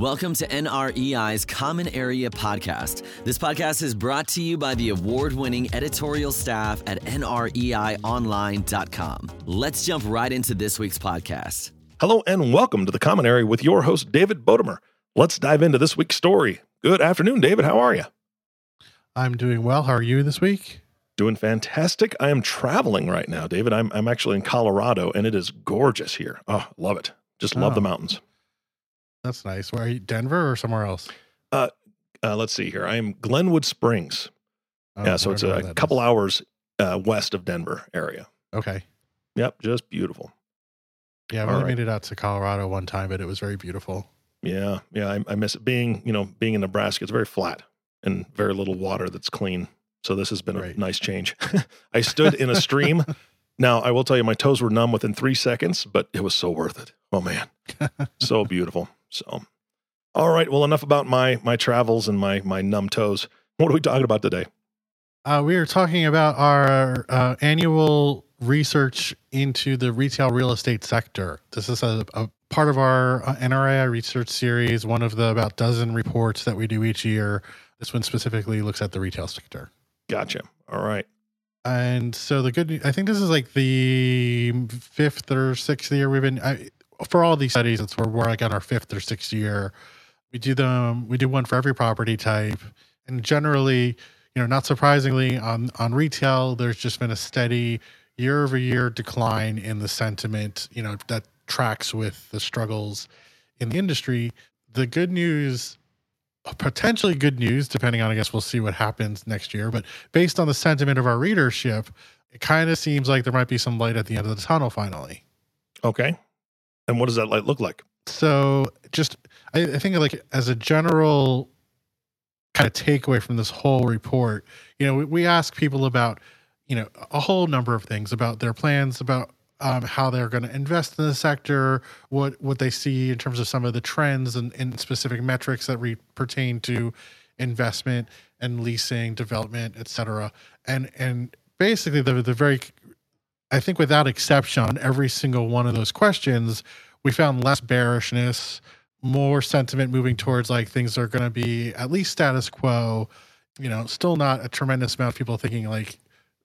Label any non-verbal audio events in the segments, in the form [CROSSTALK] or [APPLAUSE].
Welcome to NREI's Common Area Podcast. This podcast is brought to you by the award winning editorial staff at NREIOnline.com. Let's jump right into this week's podcast. Hello and welcome to the Common Area with your host, David Bodemer. Let's dive into this week's story. Good afternoon, David. How are you? I'm doing well. How are you this week? Doing fantastic. I am traveling right now, David. I'm, I'm actually in Colorado and it is gorgeous here. Oh, love it. Just love Oh. the mountains. That's nice. Where are you? Denver or somewhere else? Uh, let's see here. I am Glenwood Springs. Oh, yeah, so it's a couple is. hours uh, west of Denver area. Okay. Yep, just beautiful. Yeah, I only right. made it out to Colorado one time, but it was very beautiful. Yeah, yeah. I, I miss it being, you know, being in Nebraska. It's very flat and very little water that's clean. So this has been Right. a nice change. [LAUGHS] I stood in a stream. [LAUGHS] now I will tell you, my toes were numb within three seconds, but it was so worth it. Oh man, [LAUGHS] so beautiful. So, all right. Well, enough about my my travels and my my numb toes. What are we talking about today? Uh, we are talking about our uh, annual research into the retail real estate sector. This is a, a part of our uh, NREI research series, one of the about dozen reports that we do each year. This one specifically looks at the retail sector. Gotcha. All right. And so the good, I think this is like the fifth or sixth year we've been I, for all these studies. It's where we're like on our fifth or sixth year. We do them. We do one for every property type, and generally, you know, not surprisingly, on on retail, there's just been a steady year over year decline in the sentiment. You know, that tracks with the struggles in the industry. The good news potentially good news depending on i guess we'll see what happens next year but based on the sentiment of our readership it kind of seems like there might be some light at the end of the tunnel finally Okay. And what does that light look like? so just i, I think like as a general kind of takeaway from this whole report you know we, we ask people about you know a whole number of things about their plans about um, how they're going to invest in the sector what what they see in terms of some of the trends and, and specific metrics that re- pertain to investment and leasing development et cetera and and basically the the very i think without exception on every single one of those questions we found less bearishness more sentiment moving towards like things are going to be at least status quo you know still not a tremendous amount of people thinking like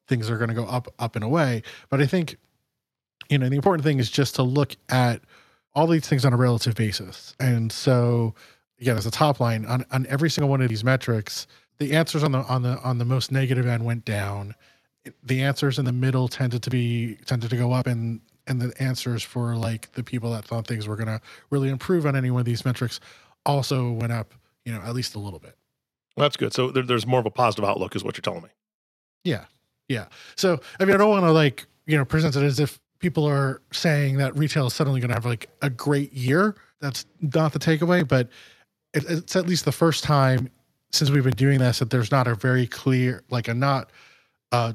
things are going to go up up and away. But i think you know the important thing is just to look at all these things on a relative basis. And so again as a top line on, on every single one of these metrics the answers on the on the on the most negative end went down the answers in the middle tended to be tended to go up and and the answers for like the people that thought things were going to really improve on any one of these metrics also went up you know at least a little bit That's good. So there, there's more of a positive outlook, is what you're telling me. Yeah. Yeah. So, I mean, I don't want to like, you know, present it as if people are saying that retail is suddenly going to have like a great year. That's not the takeaway, but it, it's at least the first time since we've been doing this that there's not a very clear, like a not uh,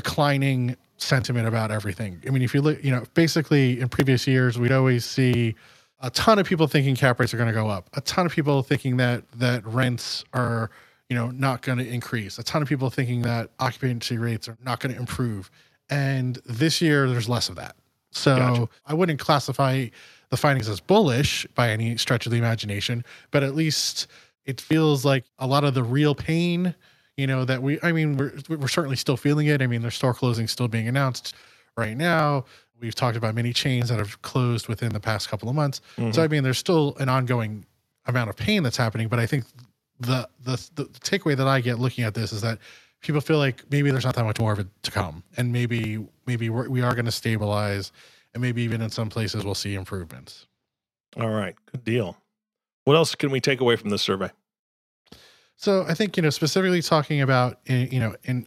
declining sentiment about everything. I mean, if you look, you know, basically in previous years, we'd always see a ton of people thinking cap rates are going to go up, a ton of people thinking that that rents are you know not going to increase, a ton of people thinking that occupancy rates are not going to improve, and this year there's less of that. So Gotcha. I wouldn't classify the findings as bullish by any stretch of the imagination, but at least it feels like a lot of the real pain you know that we i mean we're we're certainly still feeling it i mean there's store closings still being announced right now we've talked about many chains that have closed within the past couple of months so mm-hmm. i mean there's still an ongoing amount of pain that's happening but i think the the the takeaway that i get looking at this is that people feel like maybe there's not that much more of it to come and maybe maybe we're, we are going to stabilize and maybe even in some places we'll see improvements All right. Good deal. What else can we take away from this survey? So I think you know specifically talking about eh, you know in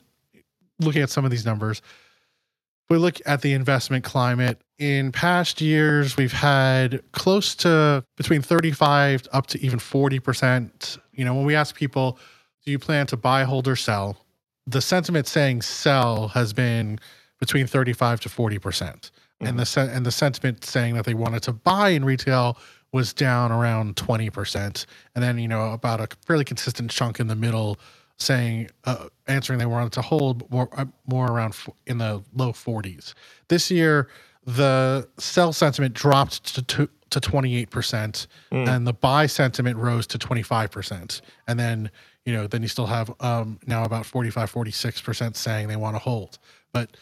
looking at some of these numbers, we look at the investment climate. In past years, we've had close to between 35 up to even 40 percent. You know, when we ask people, "Do you plan to buy, hold, or sell?" the sentiment saying sell has been between 35 to 40 percent, and the and the sentiment saying that they wanted to buy in retail was down around 20%. And then, you know, about a fairly consistent chunk in the middle saying, uh, answering they wanted to hold more, uh, more around f- in the low 40s. This year, the sell sentiment dropped to to, to 28% Mm. and the buy sentiment rose to 25%. And then, you know, then you still have um now about 45 46% saying they want to hold. But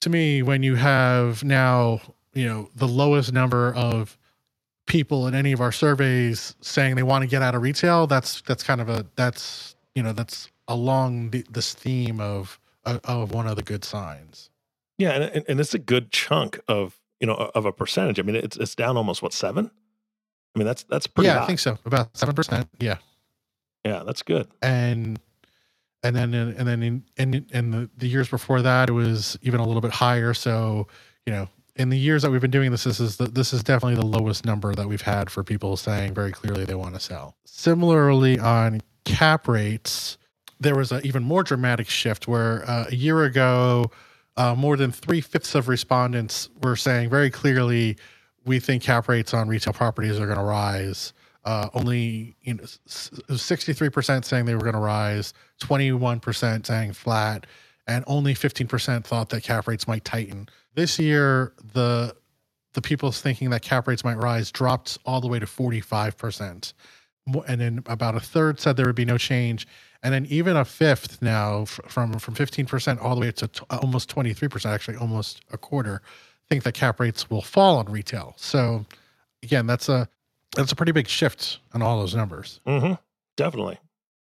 to me when you have now, you know, the lowest number of people in any of our surveys saying they want to get out of retail, that's that's kind of a that's, you know, that's along the, this theme of of- one of the good signs. Yeah, and, and it's a good chunk of you know of a percentage. I mean, it's it's down almost what seven. I mean, that's that's pretty. yeah, high. I think so. About 7%. Yeah. Yeah, that's good. and and then and then in in, in the, the years before that it was even a little bit higher so you know in the years that we've been doing this this is the, this is definitely the lowest number that we've had for people saying very clearly they want to sell. Similarly on cap rates there was an even more dramatic shift where uh, a year ago uh, more than three-fifths of respondents were saying very clearly we think cap rates on retail properties are going to rise. Uh, only you know sixty three percent saying they were going to rise, twenty one percent saying flat, and only fifteen percent thought that cap rates might tighten. This year, the the people thinking that cap rates might rise dropped all the way to forty five percent, and then about a third said there would be no change, and then even a fifth now from from fifteen percent all the way to t- almost twenty three percent, actually almost a quarter, think that cap rates will fall on retail. So again, that's a that's a pretty big shift on all those numbers. hmm Definitely.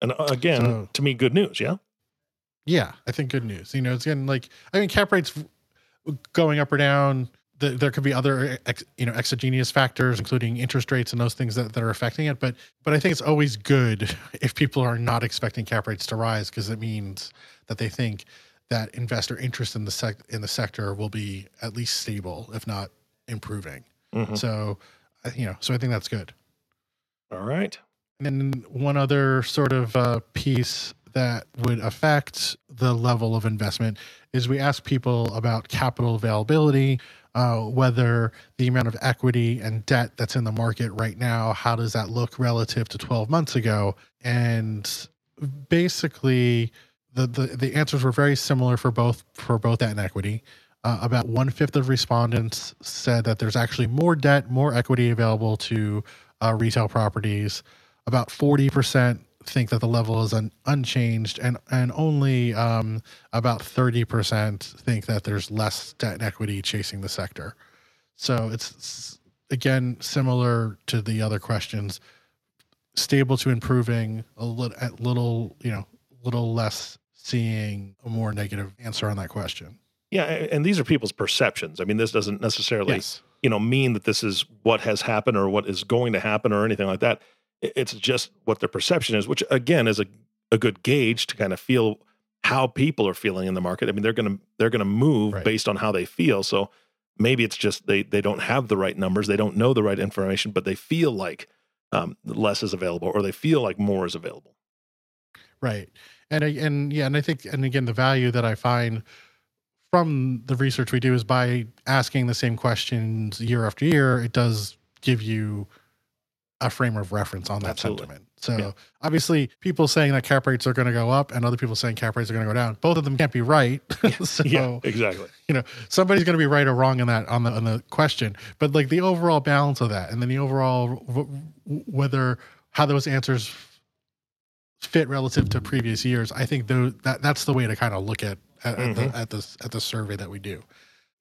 And uh, again, So- to me, good news. Yeah. Yeah, I think good news. You know, it's getting like I mean, cap rates going up or down. The, there could be other ex, you know exogenous factors, including interest rates and those things that, that are affecting it. But but I think it's always good [LAUGHS] if people are not expecting cap rates to rise because it means that they think that investor interest in the sec in the sector will be at least stable, if not improving. Mhm. So uh, you know, so I think that's good. All right. And then one other sort of uh, piece that would affect the level of investment is we ask people about capital availability, uh, whether the amount of equity and debt that's in the market right now, how does that look relative to 12 months ago? And basically, the, the, the answers were very similar for both for both debt and equity. Uh, about one fifth of respondents said that there's actually more debt, more equity available to uh, retail properties. About 40% think that the level is un- unchanged, and, and only um, about 30% think that there's less debt and equity chasing the sector. So it's, again, similar to the other questions stable to improving, a little, a little, you know, little less seeing a more negative answer on that question. Yeah, and these are people's perceptions. I mean, this doesn't necessarily Yes. you know mean that this is what has happened or what is going to happen or anything like that. It's just what their perception is, which again is a a good gauge to kind of feel how people are feeling in the market. I mean, they're gonna they're gonna move Right. based on how they feel. So maybe it's just they they don't have the right numbers, they don't know the right information, but they feel like um, less is available or they feel like more is available. Right. And I- and yeah, and I think and again the value that I find from the research we do is by asking the same questions year after year, it does give you a frame of reference on that Absolutely. sentiment. So Yeah. obviously people saying that cap rates are going to go up and other people saying cap rates are going to go down. Both of them can't be right. [LAUGHS] so yeah, exactly. you know somebody's going to be right or wrong in that on the on the question but like the overall balance of that and then the overall w- whether how those answers fit relative to previous years i think though that that's the way to kind of look at at, at, Mhm. the, at this at the survey that we do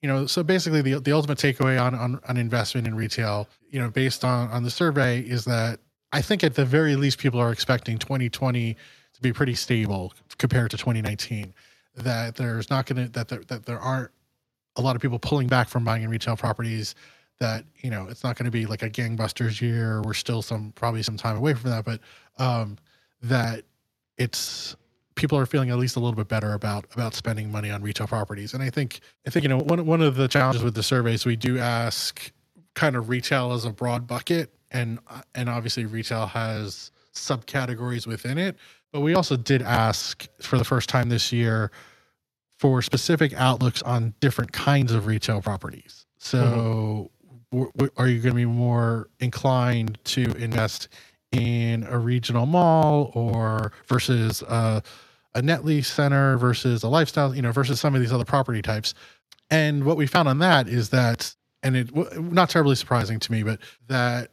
you know so basically the the ultimate takeaway on on, on investment in retail you know based on on the survey is that i think at the very least people are expecting 2020 to be pretty stable compared to 2019 that there's not going to that there, that there aren't a lot of people pulling back from buying in retail properties that you know it's not going to be like a gangbusters year. We're still some probably some time away from that but um that it's people are feeling at least a little bit better about about spending money on retail properties. And i think i think you know one, one of the challenges with the surveys we do ask kind of retail as a broad bucket and and obviously retail has subcategories within it. But we also did ask for the first time this year for specific outlooks on different kinds of retail properties. So, mm-hmm. w- w- are you going to be more inclined to invest in a regional mall or versus a, a net lease center versus a lifestyle, you know, versus some of these other property types? And what we found on that is that, and it not terribly surprising to me, but that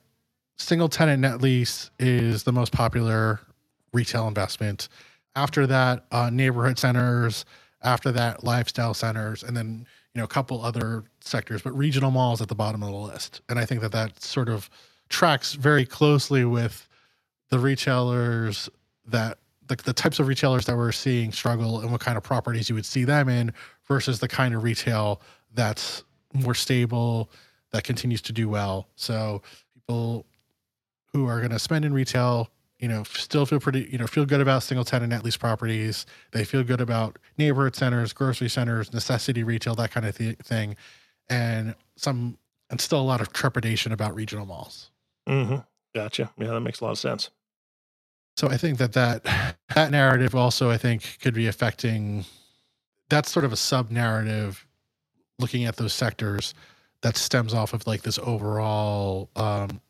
single tenant net lease is the most popular retail investment. After that, uh, neighborhood centers. After that, lifestyle centers, and then you know a couple other sectors, but regional malls at the bottom of the list. And I think that that sort of tracks very closely with the retailers that the, the types of retailers that we're seeing struggle and what kind of properties you would see them in versus the kind of retail that's more stable that continues to do well. So people who are going to spend in retail you know still feel pretty you know feel good about single tenant net lease properties. They feel good about neighborhood centers grocery centers necessity retail that kind of th- thing. And some and still a lot of trepidation about regional malls. Mm-hmm. gotcha. Yeah that makes a lot of sense so I think that that [SIGHS] that narrative also I think could be affecting. That's sort of a sub narrative, looking at those sectors, that stems off of like this overall um,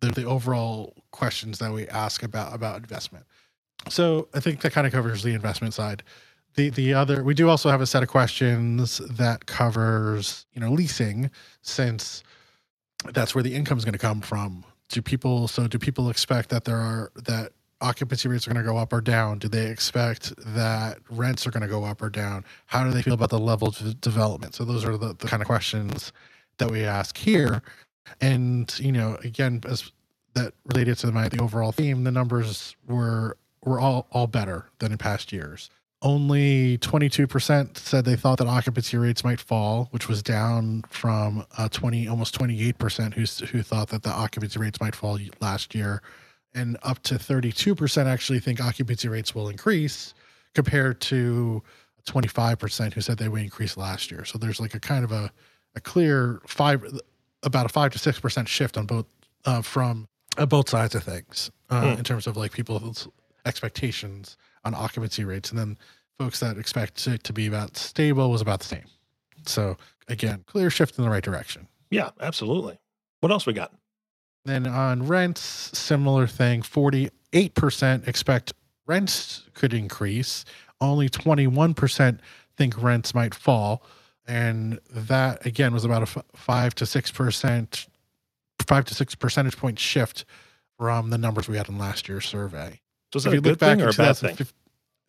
the, the overall questions that we ask about about investment. So I think that kind of covers the investment side. The the other we do also have a set of questions that covers you know leasing since that's where the income is going to come from. Do people so do people expect that there are that occupancy rates are going to go up or down? Do they expect that rents are going to go up or down? How do they feel about the level of development? So those are the, the kind of questions that we ask here. And you know, again, as that related to my the overall theme, the numbers were were all all better than in past years. Only 22% said they thought that occupancy rates might fall, which was down from uh, 20 almost 28% who who thought that the occupancy rates might fall last year and up to 32% actually think occupancy rates will increase compared to 25% who said they would increase last year. So there's like a kind of a, a clear five, about a five to 6% shift on both, uh, from uh, both sides of things uh, hmm. in terms of like people's expectations on occupancy rates. And then folks that expect it to be about stable was about the same. So again, clear shift in the right direction. Yeah, absolutely. What else we got? Then on rents, similar thing 48% expect rents could increase, only 21% think rents might fall. And that again was about a five to six percent, five to six percentage point shift from the numbers we had in last year's survey. So is that a good thing or a bad thing?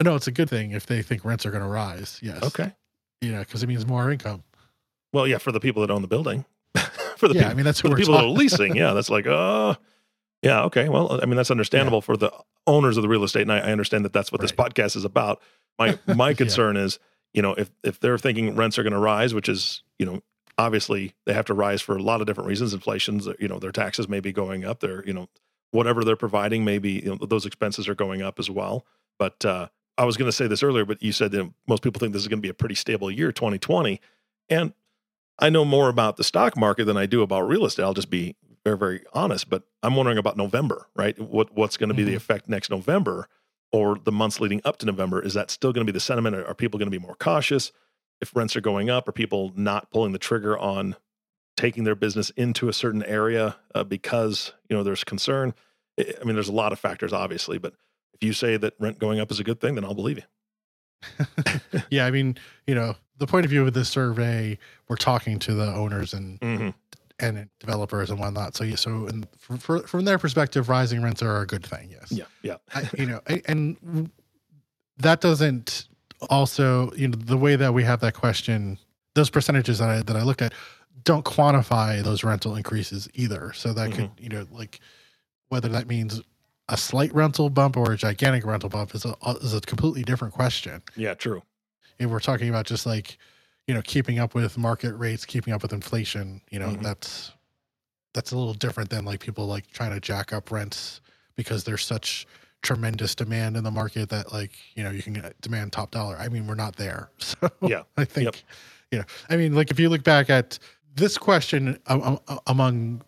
No, it's a good thing if they think rents are going to rise. Yes. Okay. Yeah, because it means more income. Well, yeah, for the people that own the building. For the yeah, people, I mean that's who the people that are leasing. Yeah, that's like, uh, yeah, okay. Well, I mean that's understandable yeah. for the owners of the real estate, and I, I understand that that's what right. this podcast is about. My [LAUGHS] my concern yeah. is, you know, if if they're thinking rents are going to rise, which is, you know, obviously they have to rise for a lot of different reasons. Inflation's, you know, their taxes may be going up. Their, you know, whatever they're providing, maybe you know, those expenses are going up as well. But uh, I was going to say this earlier, but you said that most people think this is going to be a pretty stable year, 2020, and I know more about the stock market than I do about real estate. I'll just be very, very honest. But I'm wondering about November, right? What what's going to be mm-hmm. the effect next November or the months leading up to November? Is that still going to be the sentiment? Are, are people going to be more cautious if rents are going up? Are people not pulling the trigger on taking their business into a certain area uh, because you know there's concern? I mean, there's a lot of factors, obviously, but if you say that rent going up is a good thing, then I'll believe you. [LAUGHS] yeah, I mean, you know, the point of view of this survey, we're talking to the owners and mm-hmm. and developers and whatnot. So yeah, so and for, for, from their perspective, rising rents are a good thing. Yes. Yeah. Yeah. I, you know, and that doesn't also you know the way that we have that question, those percentages that I that I looked at don't quantify those rental increases either. So that mm-hmm. could you know like whether that means a slight rental bump or a gigantic rental bump is a is a completely different question. Yeah, true we're talking about just like you know keeping up with market rates keeping up with inflation you know mm-hmm. that's that's a little different than like people like trying to jack up rents because there's such tremendous demand in the market that like you know you can demand top dollar i mean we're not there [LAUGHS] so yeah i think yep. you know i mean like if you look back at this question um, among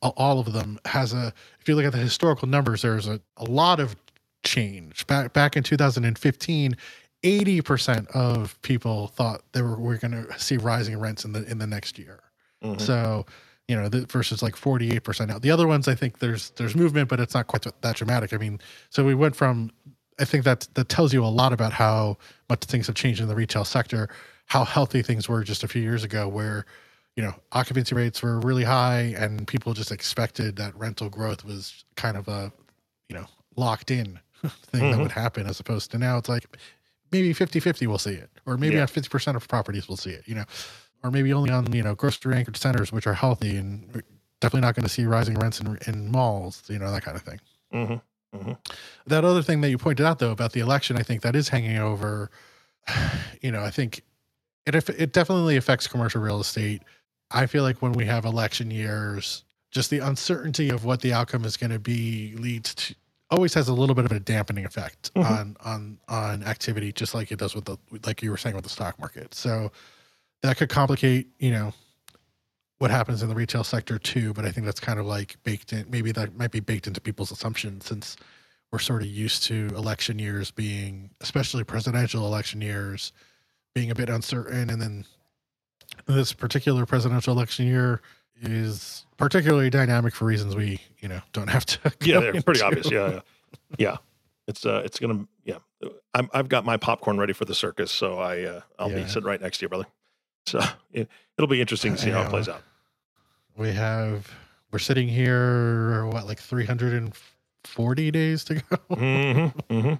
all of them has a if you look at the historical numbers there's a, a lot of change back back in 2015 80% of people thought they were, were going to see rising rents in the in the next year. Mm-hmm. So, you know, the, versus like 48% now. The other ones I think there's there's movement but it's not quite that dramatic. I mean, so we went from I think that that tells you a lot about how much things have changed in the retail sector. how healthy things were just a few years ago, where you know occupancy rates were really high and people just expected that rental growth was kind of a you know locked in [LAUGHS] thing that Mhm. would happen as opposed to now it's like maybe 50-50 we'll see it or maybe Yeah. on 50% of properties we'll see it you know. Or maybe only on you know grocery anchored centers which are healthy and definitely not going to see rising rents in, in malls you know that kind of thing hmm that other thing that you pointed out though about the election i think that is hanging over [SIGHS] you know i think it it definitely affects commercial real estate. I feel like when we have election years just the uncertainty of what the outcome is going to be leads to always has a little bit of a dampening effect Mhm. on on on activity just like it does with the like you were saying with the stock market so that could complicate you know what happens in the retail sector too but i think that's kind of like baked in maybe that might be baked into people's assumptions since we're sort of used to election years being especially presidential election years being a bit uncertain and then this particular presidential election year is particularly dynamic for reasons we you know don't have to [LAUGHS] Yeah, they're pretty into. obvious. Yeah, yeah, yeah. It's uh, it's gonna yeah. I'm, I've got my popcorn ready for the circus, so I uh, I'll be Yeah. sitting right next to you, brother. So [LAUGHS] it, it'll be interesting to see how it plays out. we have we're sitting here what like 340 days to go [LAUGHS] Mm-hmm. Mm-hmm.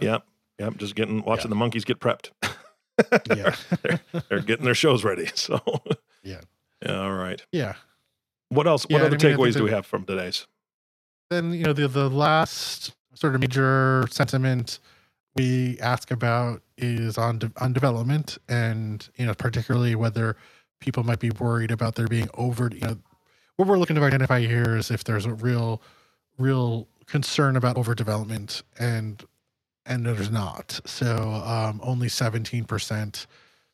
yep. Yep. Just getting watching the monkeys get prepped. yeah They're getting their shows ready. So Yeah. Yeah, all right. yeah What else? What Yeah, I other mean, I think takeaways do we have from today's? then you know the the last sort of major sentiment we ask about is on de- on development and you know particularly whether people might be worried about there being over you know what we're looking to identify here is if there's a real real concern about overdevelopment and and there's not so um only 17%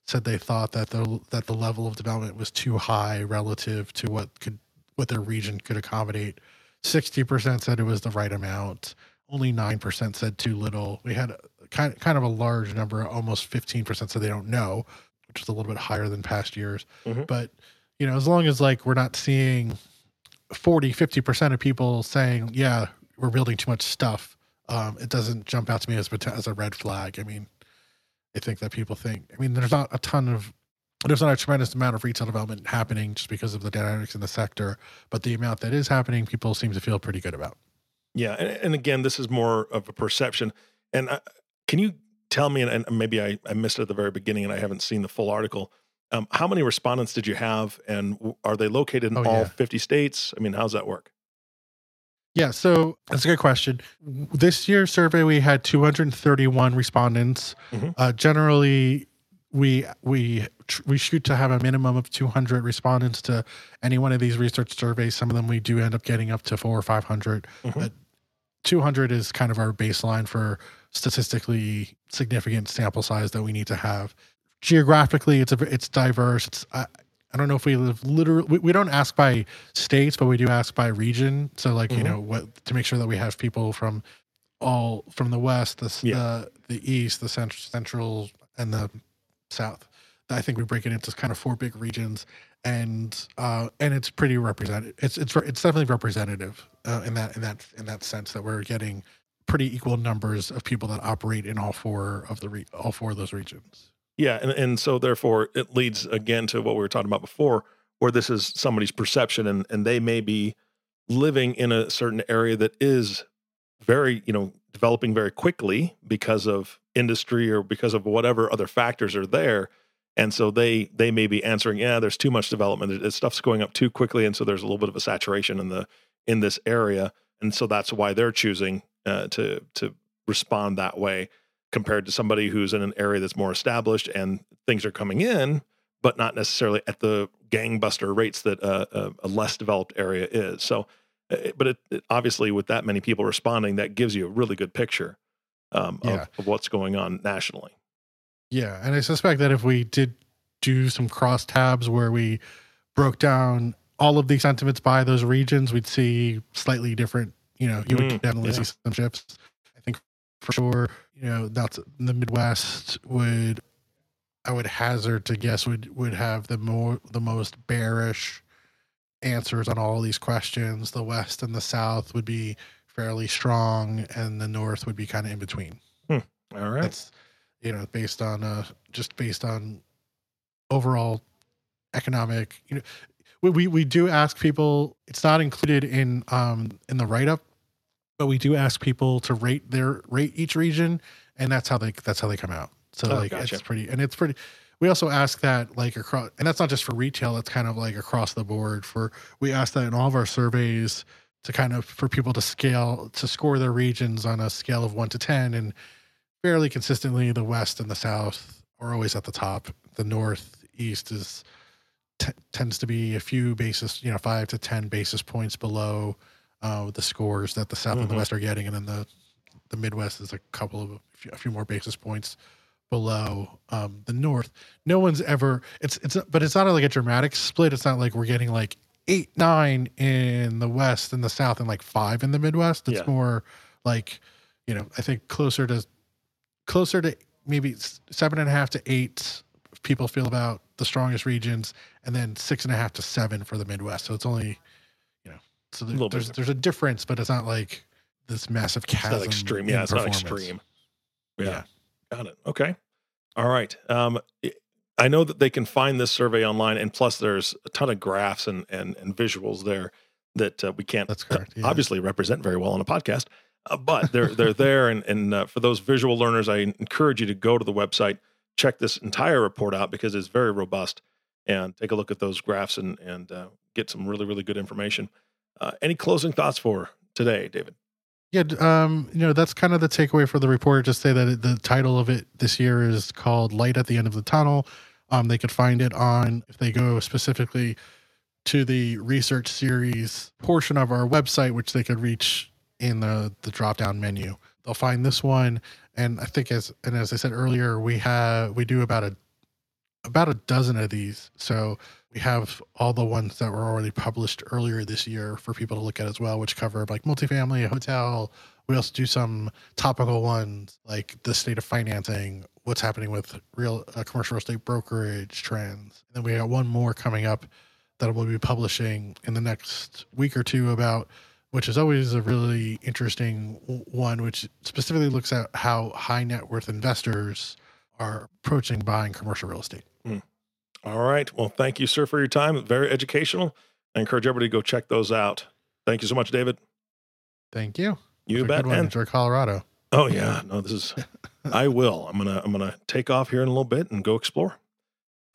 said they thought that the that the level of development was too high relative to what could what their region could accommodate 60% said it was the right amount. Only 9% said too little. We had kind, kind of a large number, almost 15% said they don't know, which is a little bit higher than past years. Mhm. But, you know, as long as like we're not seeing 40, 50% of people saying, yeah, we're building too much stuff, um, it doesn't jump out to me as, as a red flag. I mean, I think that people think, I mean, there's not a ton of there's not a tremendous amount of retail development happening just because of the dynamics in the sector, but the amount that is happening, people seem to feel pretty good about. Yeah, and, and again, this is more of a perception. And uh, can you tell me, and, and maybe I, I missed it at the very beginning, and I haven't seen the full article. Um, how many respondents did you have, and are they located in Oh, all yeah. 50 states? I mean, how's that work? Yeah, so that's a good question. This year's survey, we had 231 respondents. Mhm. Uh, generally, we we we shoot to have a minimum of 200 respondents to any one of these research surveys. Some of them we do end up getting up to four or 500, Mhm. but 200 is kind of our baseline for statistically significant sample size that we need to have. Geographically, it's a it's diverse. It's I, I don't know if we live literally. We, we don't ask by states, but we do ask by region. So, like you Mhm. know, what to make sure that we have people from all from the west, the Yeah. the, the east, the cent- central, and the south. I think we break it into kind of four big regions, and uh, and it's pretty representative. It's it's it's definitely representative uh, in that in that in that sense that we're getting pretty equal numbers of people that operate in all four of the re- all four of those regions. Yeah, and, and so therefore it leads again to what we were talking about before, where this is somebody's perception, and and they may be living in a certain area that is very you know developing very quickly because of industry or because of whatever other factors are there. And so they they may be answering yeah there's too much development. Stuff's going up too quickly and so there's a little bit of a saturation in the in this area. And so that's why they're choosing uh, to to respond that way compared to somebody who's in an area that's more established and things are coming in but not necessarily at the gangbuster rates that uh, a, a less developed area is so uh, but it, it- obviously with that many people responding that gives you a really good picture um, Yeah. of, of what's going on nationally Yeah, and I suspect that if we did do some cross tabs where we broke down all of these sentiments by those regions, we'd see slightly different. You know, you would Mm, definitely yeah. see some shifts. For sure. You know, that's the Midwest would. I would hazard to guess would would have the more the most bearish answers on all these questions. The West and the South would be fairly strong, and the North would be kind of in between. all right That's you know, based on uh, just based on overall economic. You know, we we, we do ask people. It's not included in um in the write up, but we do ask people to rate their rate each region, and that's how they that's how they come out. So Oh, like gotcha. it's pretty, and it's pretty. We also ask that like across, and that's not just for retail. That's kind of like across the board. For we ask that in all of our surveys to kind of for people to scale to score their regions on a scale of one to ten, and fairly consistently, the West and the South are always at the top. The Northeast is t- tends to be a few basis, you know, five to ten basis points below uh, the scores that the South and the Mhm. West are getting, and then the the Midwest is a couple of a few, more basis points below um, the North. No one's ever it's it's but it's not like a dramatic split. It's not like we're getting like eight nine in the West and the South and like five in the Midwest. It's Yeah. more like you know I think closer to closer to maybe seven and a half to eight people feel about the strongest regions, and then six and a half to seven for the Midwest. So it's only, so there, little bit there's there's a difference, but it's not like this massive It's chasm. not extreme. Yeah, it's not extreme. Yeah. Yeah. Got it. Okay. All right. Um, I know that they can find this survey online, and plus, there's a ton of graphs and and, and visuals there that uh, we can't That's correct. Yeah. obviously represent very well on a podcast. Uh, but they're they're there, and and uh, for those visual learners, I encourage you to go to the website, check this entire report out because it's very robust, and take a look at those graphs and and uh, get some really really good information. Uh, any closing thoughts for today, David? Yeah, um, you know, that's kind of the takeaway for the report. Just say that the title of it this year is called "Light at the End of the Tunnel." Um, they could find it on if they go specifically to the research series portion of our website, which they could reach in the the drop down menu. They'll find this one, and I think as and as I said earlier, we have we do about a about a dozen of these. So we have all the ones that were already published earlier this year for people to look at as well, which cover like multifamily, hotel. We also do some topical ones like the state of financing, what's happening with real uh, commercial real estate brokerage trends. And then we got one more coming up that we'll be publishing in the next week or two about, which is always a really interesting one, which specifically looks at how high net worth investors are approaching buying commercial real estate. Mm. All right. Well, thank you, sir, for your time. Very educational. I encourage everybody to go check those out. Thank you so much, David. Thank you. You a bet. good one. Enjoy Colorado. oh yeah, no, this is. [LAUGHS] I will. I'm gonna. I'm gonna take off here in a little bit and go explore.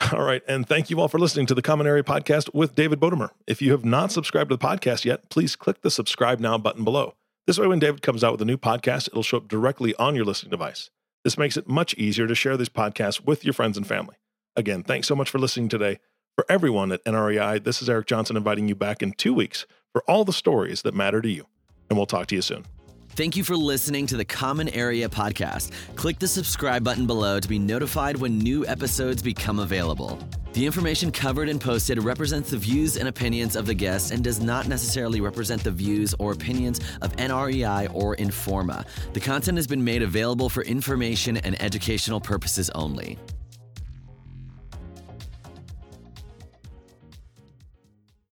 [LAUGHS] All right, and thank you all for listening to the Common Area Podcast with David Bodemer. If you have not subscribed to the podcast yet, please click the subscribe now button below. This way, when David comes out with a new podcast, it'll show up directly on your listening device. This makes it much easier to share these podcasts with your friends and family. Again, thanks so much for listening today. For everyone at NREI, this is Eric Johnson inviting you back in two weeks for all the stories that matter to you. And we'll talk to you soon. Thank you for listening to the Common Area Podcast. Click the subscribe button below to be notified when new episodes become available. The information covered and posted represents the views and opinions of the guests and does not necessarily represent the views or opinions of NREI or Informa. The content has been made available for information and educational purposes only.